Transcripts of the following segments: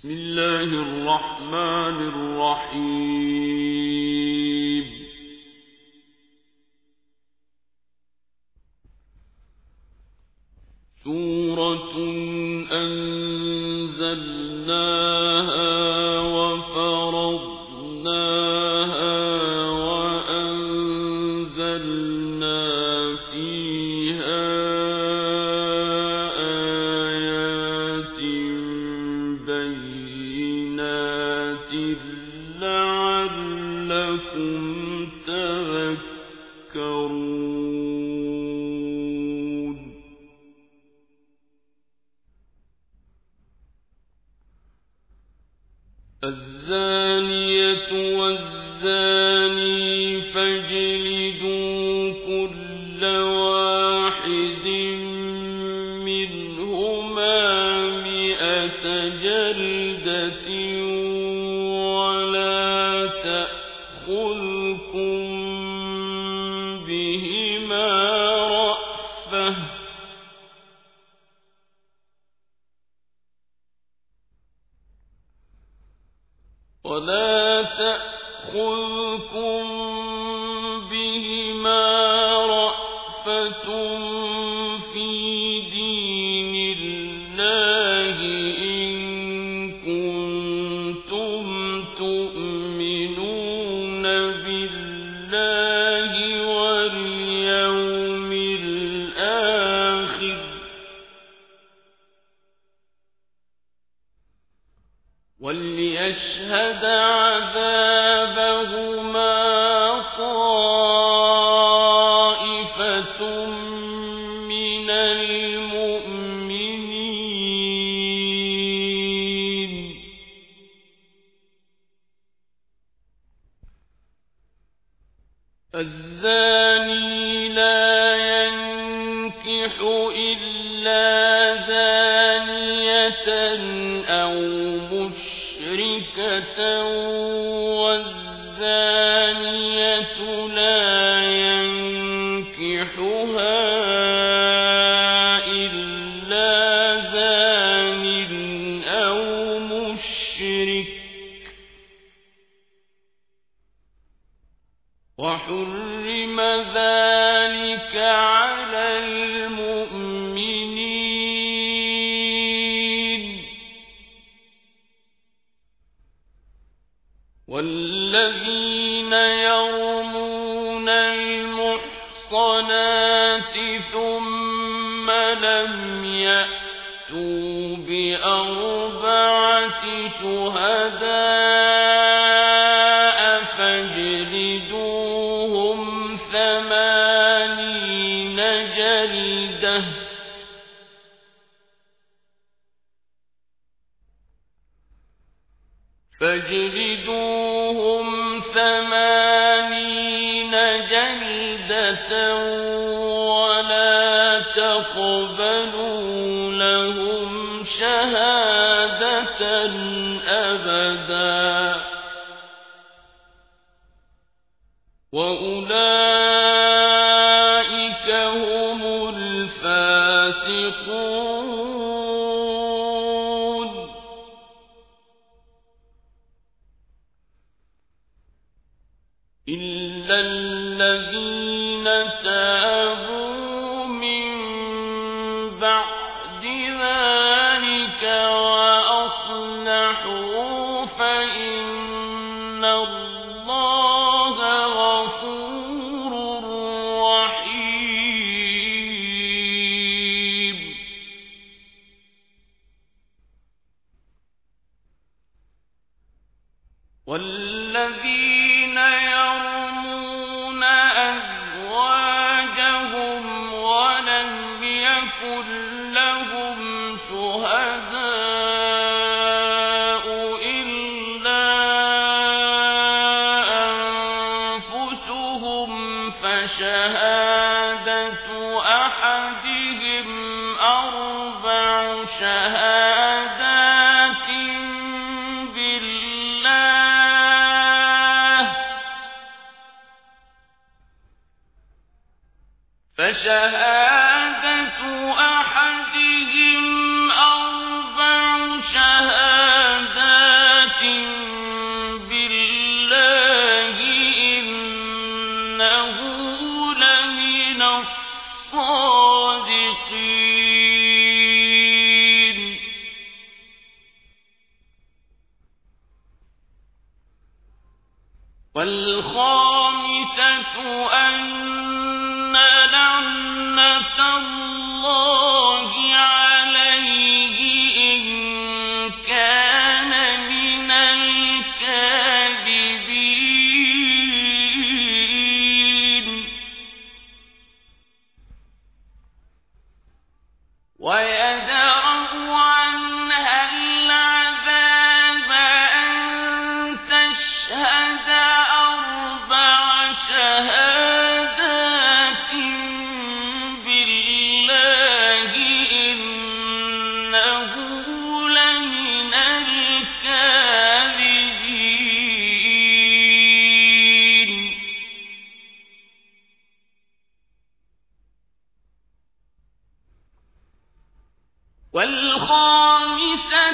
بسم الله الرحمن الرحيم. سورة أن الزاني لا ينكح إلا زانية أو مشركة والزاني أربعة شهداء فاجلدوهم ثمانين جلدة. فاجلدوهم ثمانين جلدة ولا تقبلوا أبدا وأولئك أن الله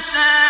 والخامسة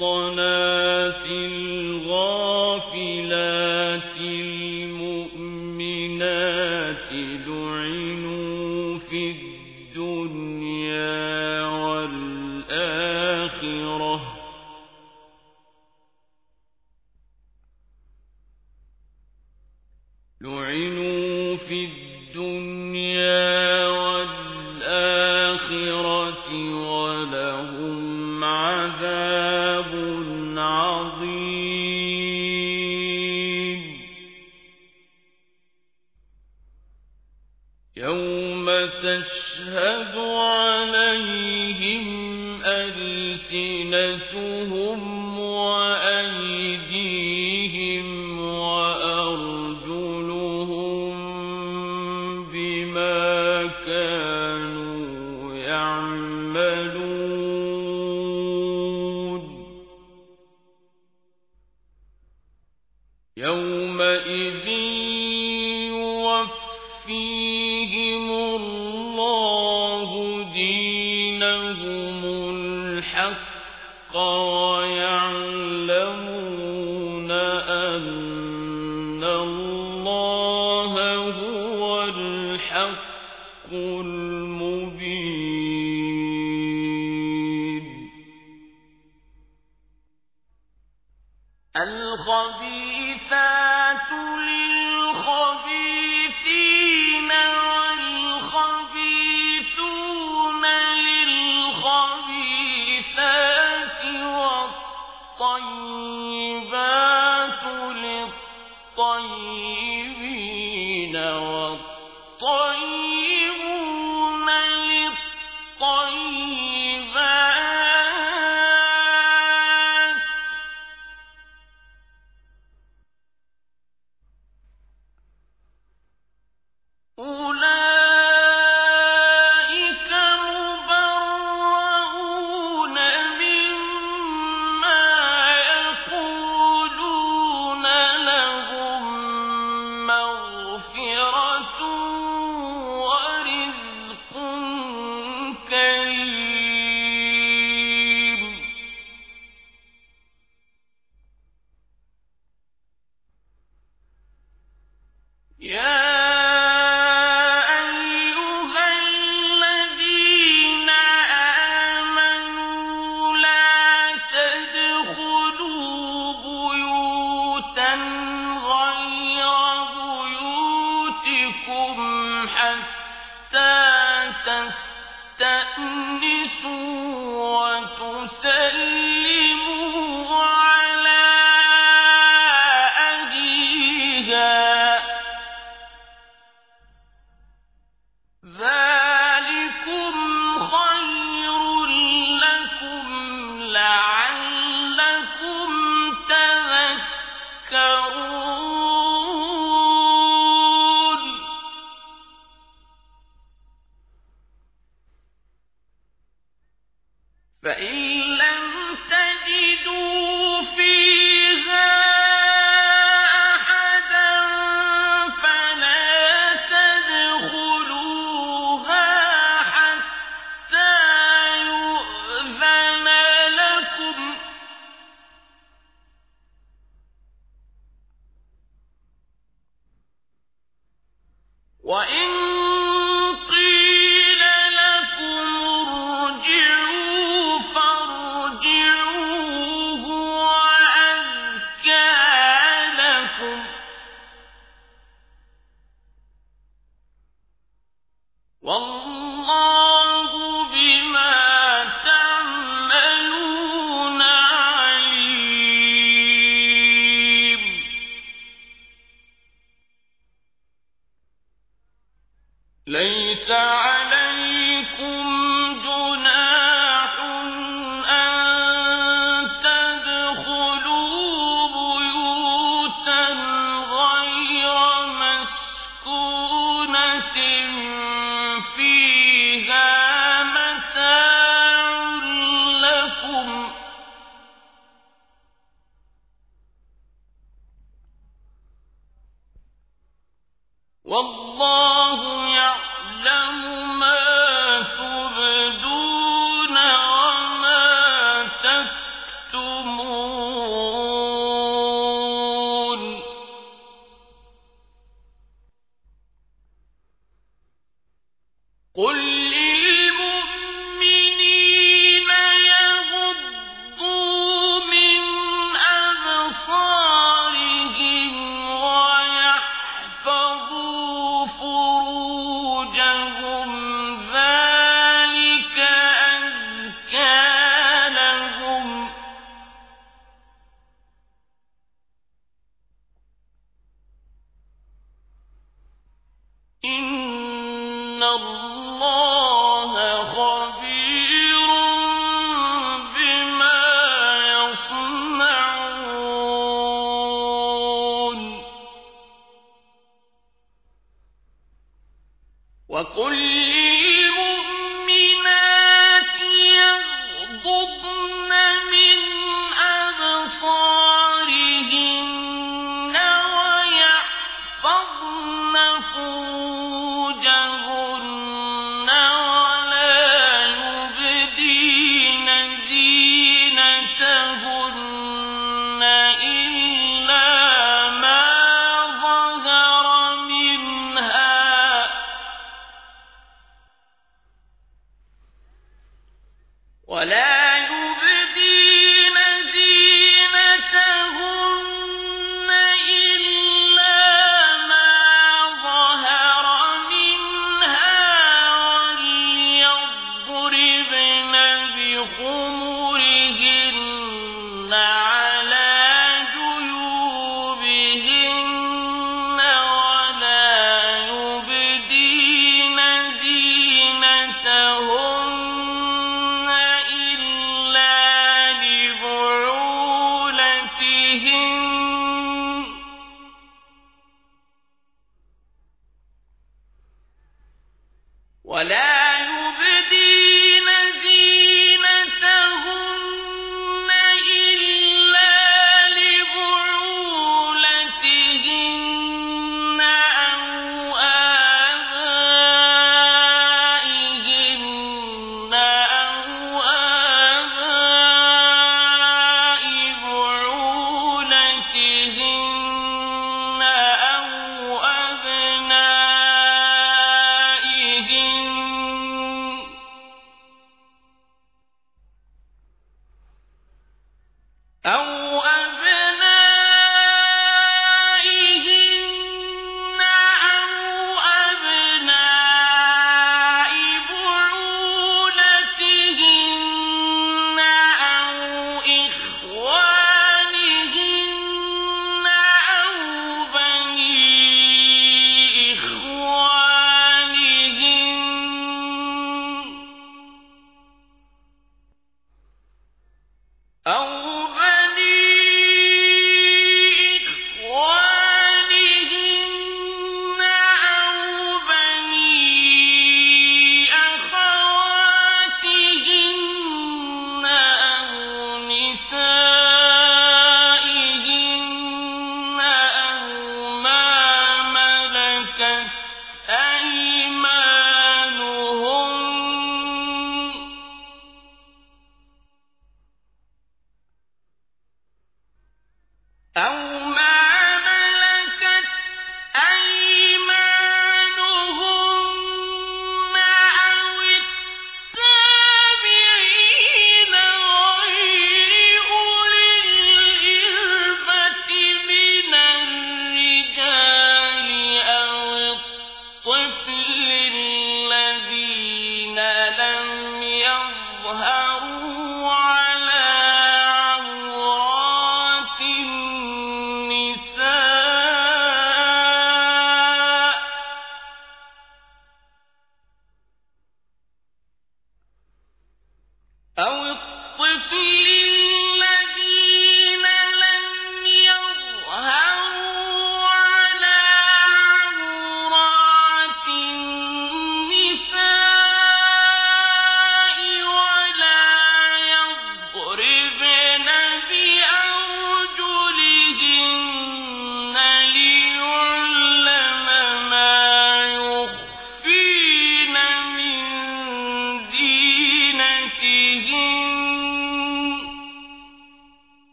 المحصنات الغافلات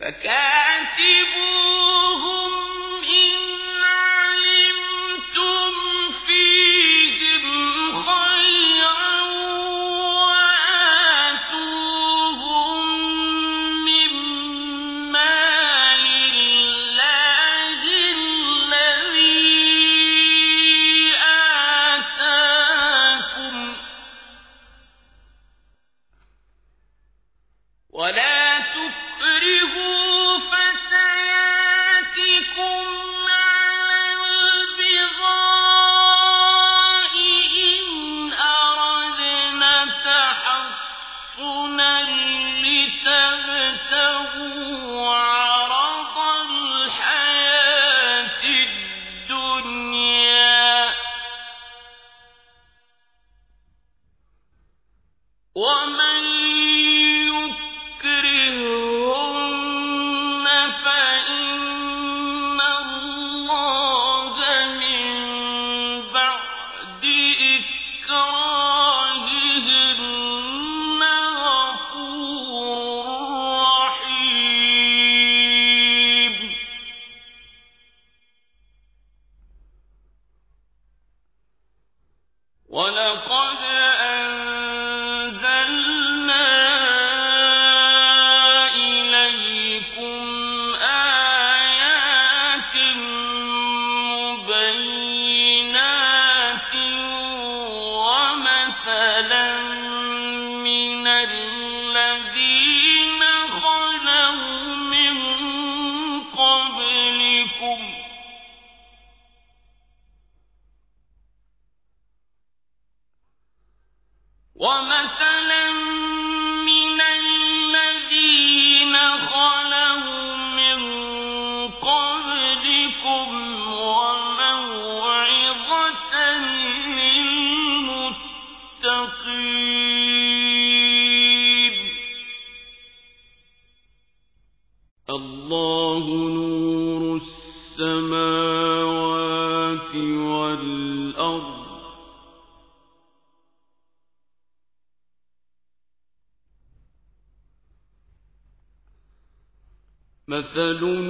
ولا غربية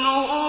منهم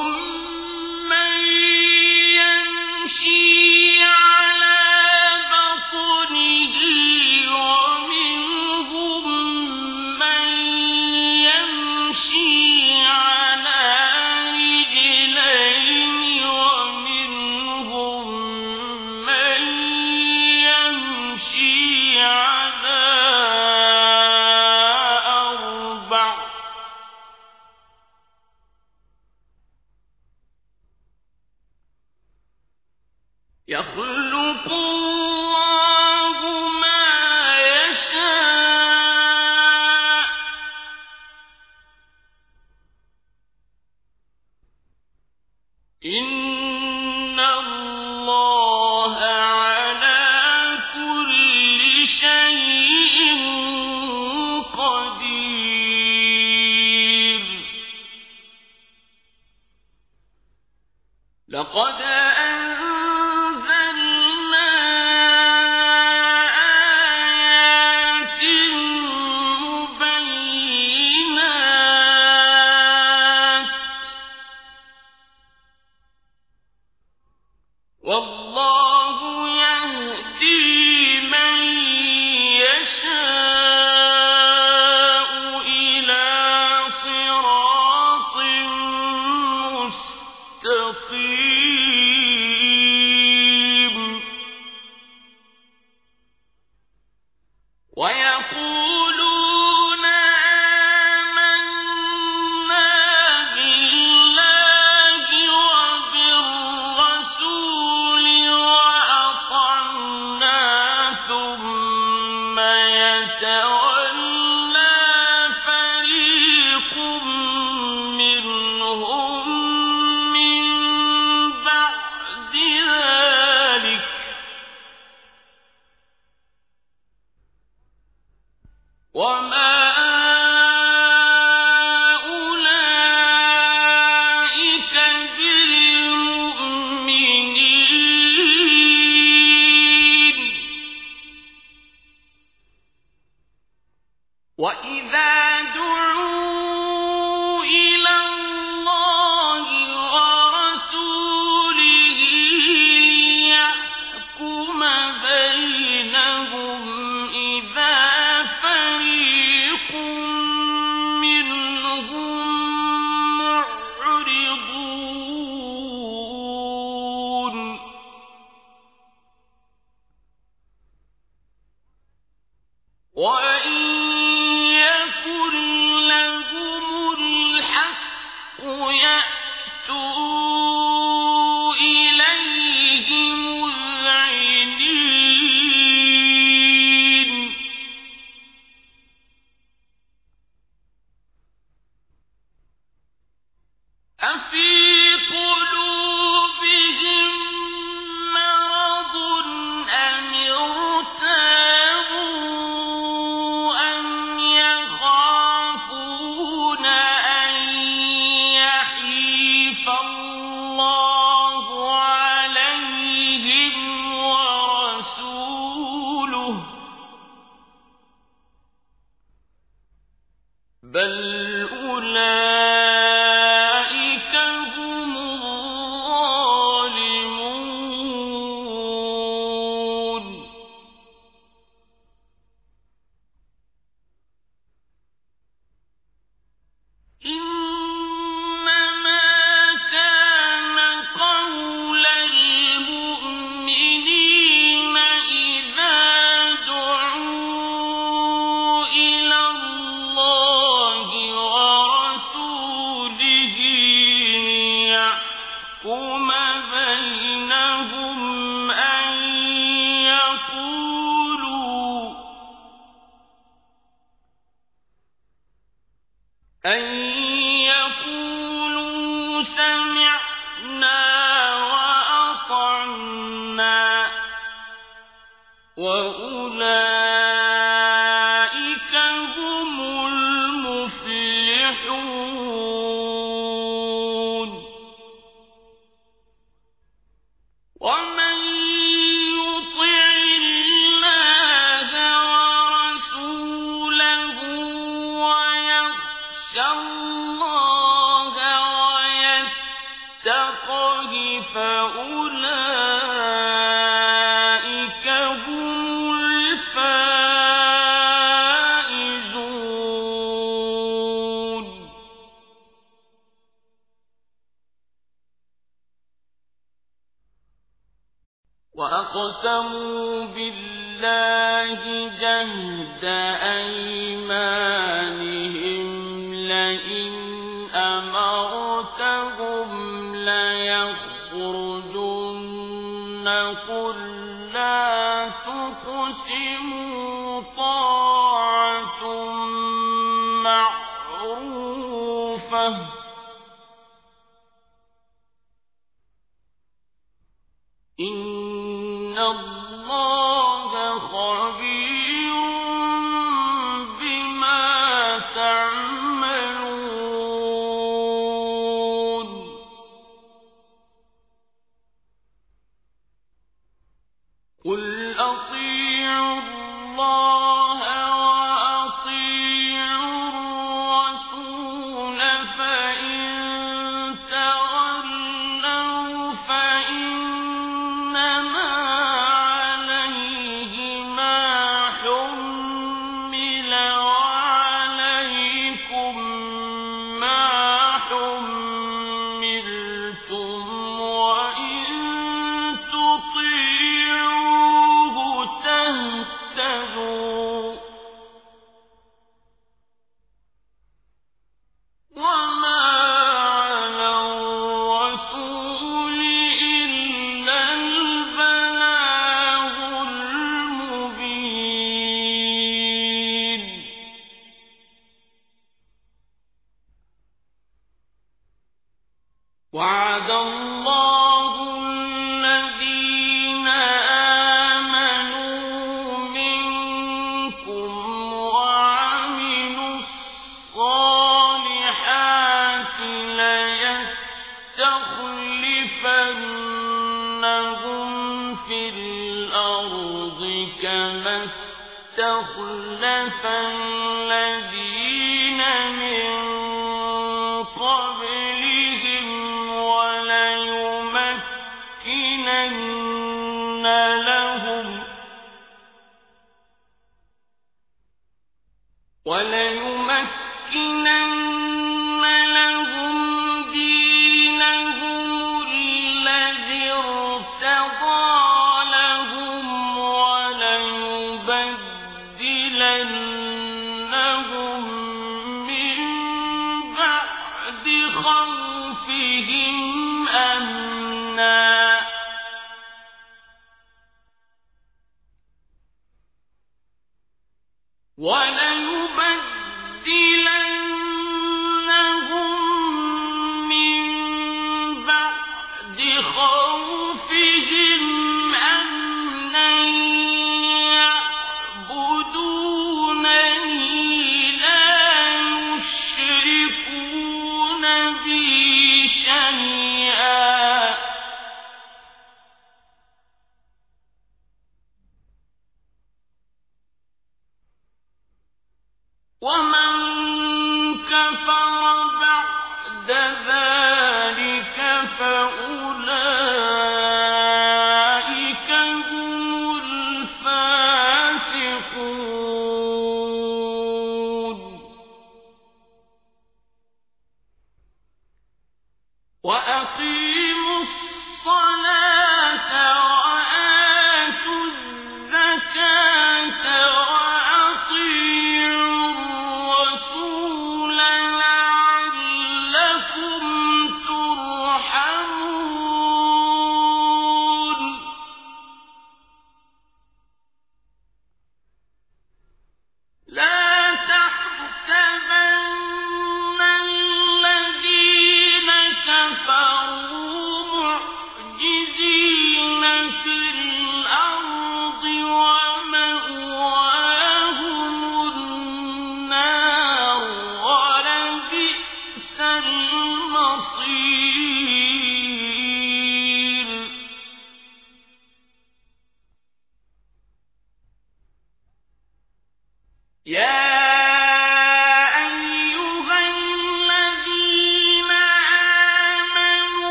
تهتدوا وليبدلنهم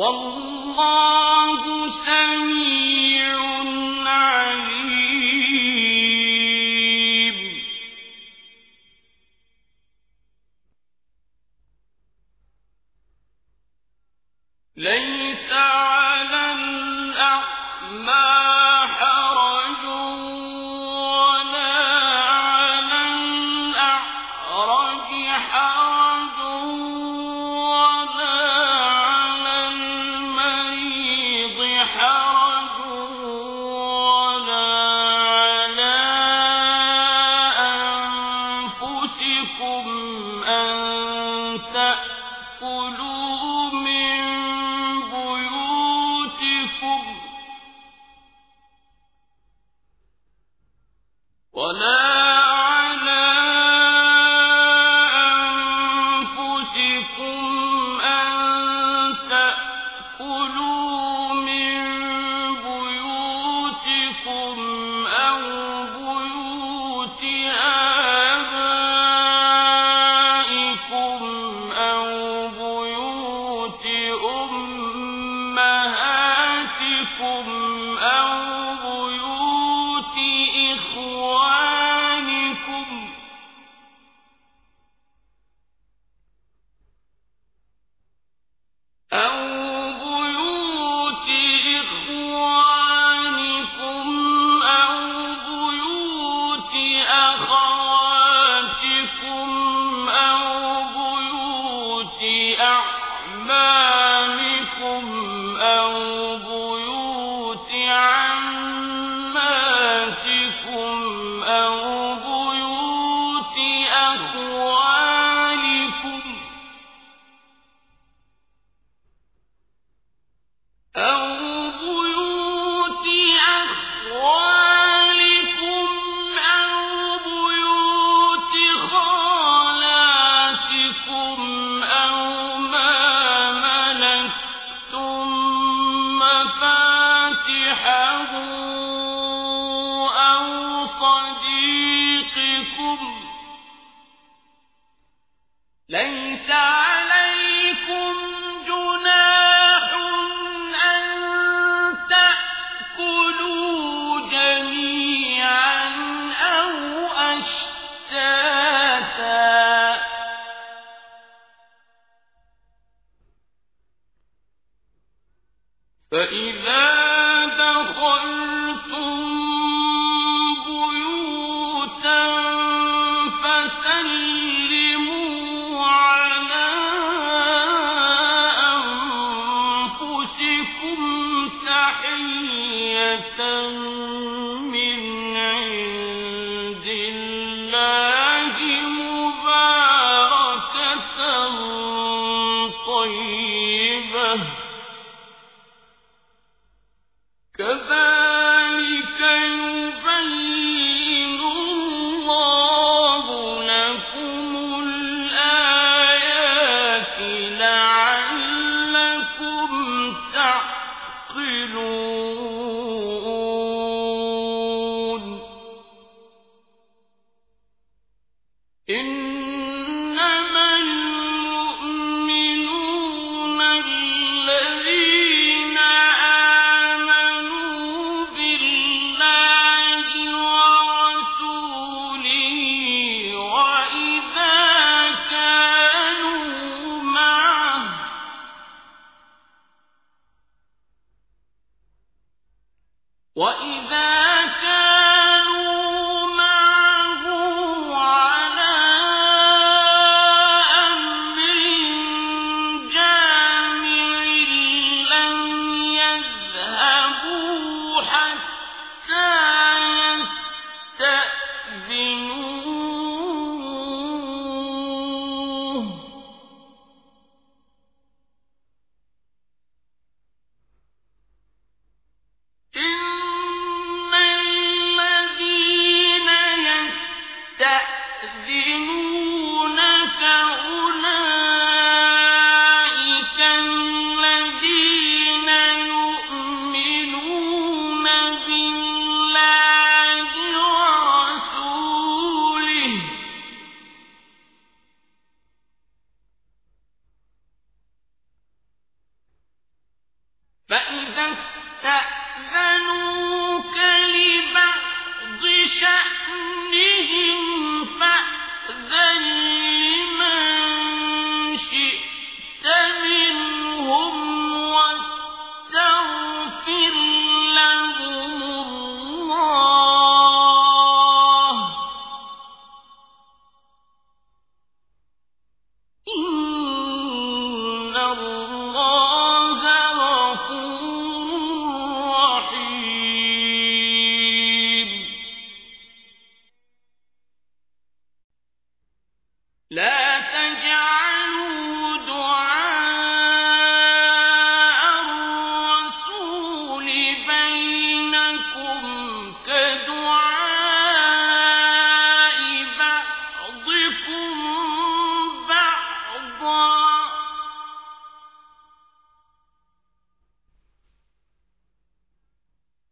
والله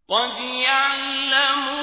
قَدْ يَعْلَمُ